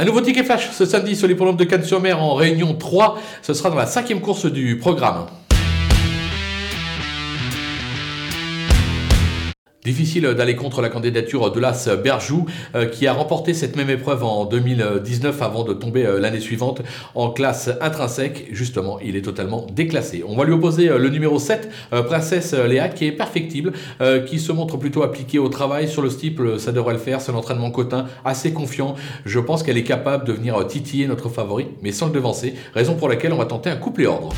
Un nouveau ticket flash ce samedi sur l'hippodrome de Cannes-sur-Mer en réunion 3. Ce sera dans la cinquième course du programme. Difficile d'aller contre la candidature de l'As Berjou, euh, qui a remporté cette même épreuve en 2019 avant de tomber euh, l'année suivante en classe intrinsèque. Justement, il est totalement déclassé. On va lui opposer euh, le numéro 7, Princesse Léa, qui est perfectible, qui se montre plutôt appliquée au travail. Sur le steeple, ça devrait le faire. C'est l'entraînement cotin, assez confiant. Je pense qu'elle est capable de venir titiller notre favori, mais sans le devancer. Raison pour laquelle on va tenter un couplet ordre.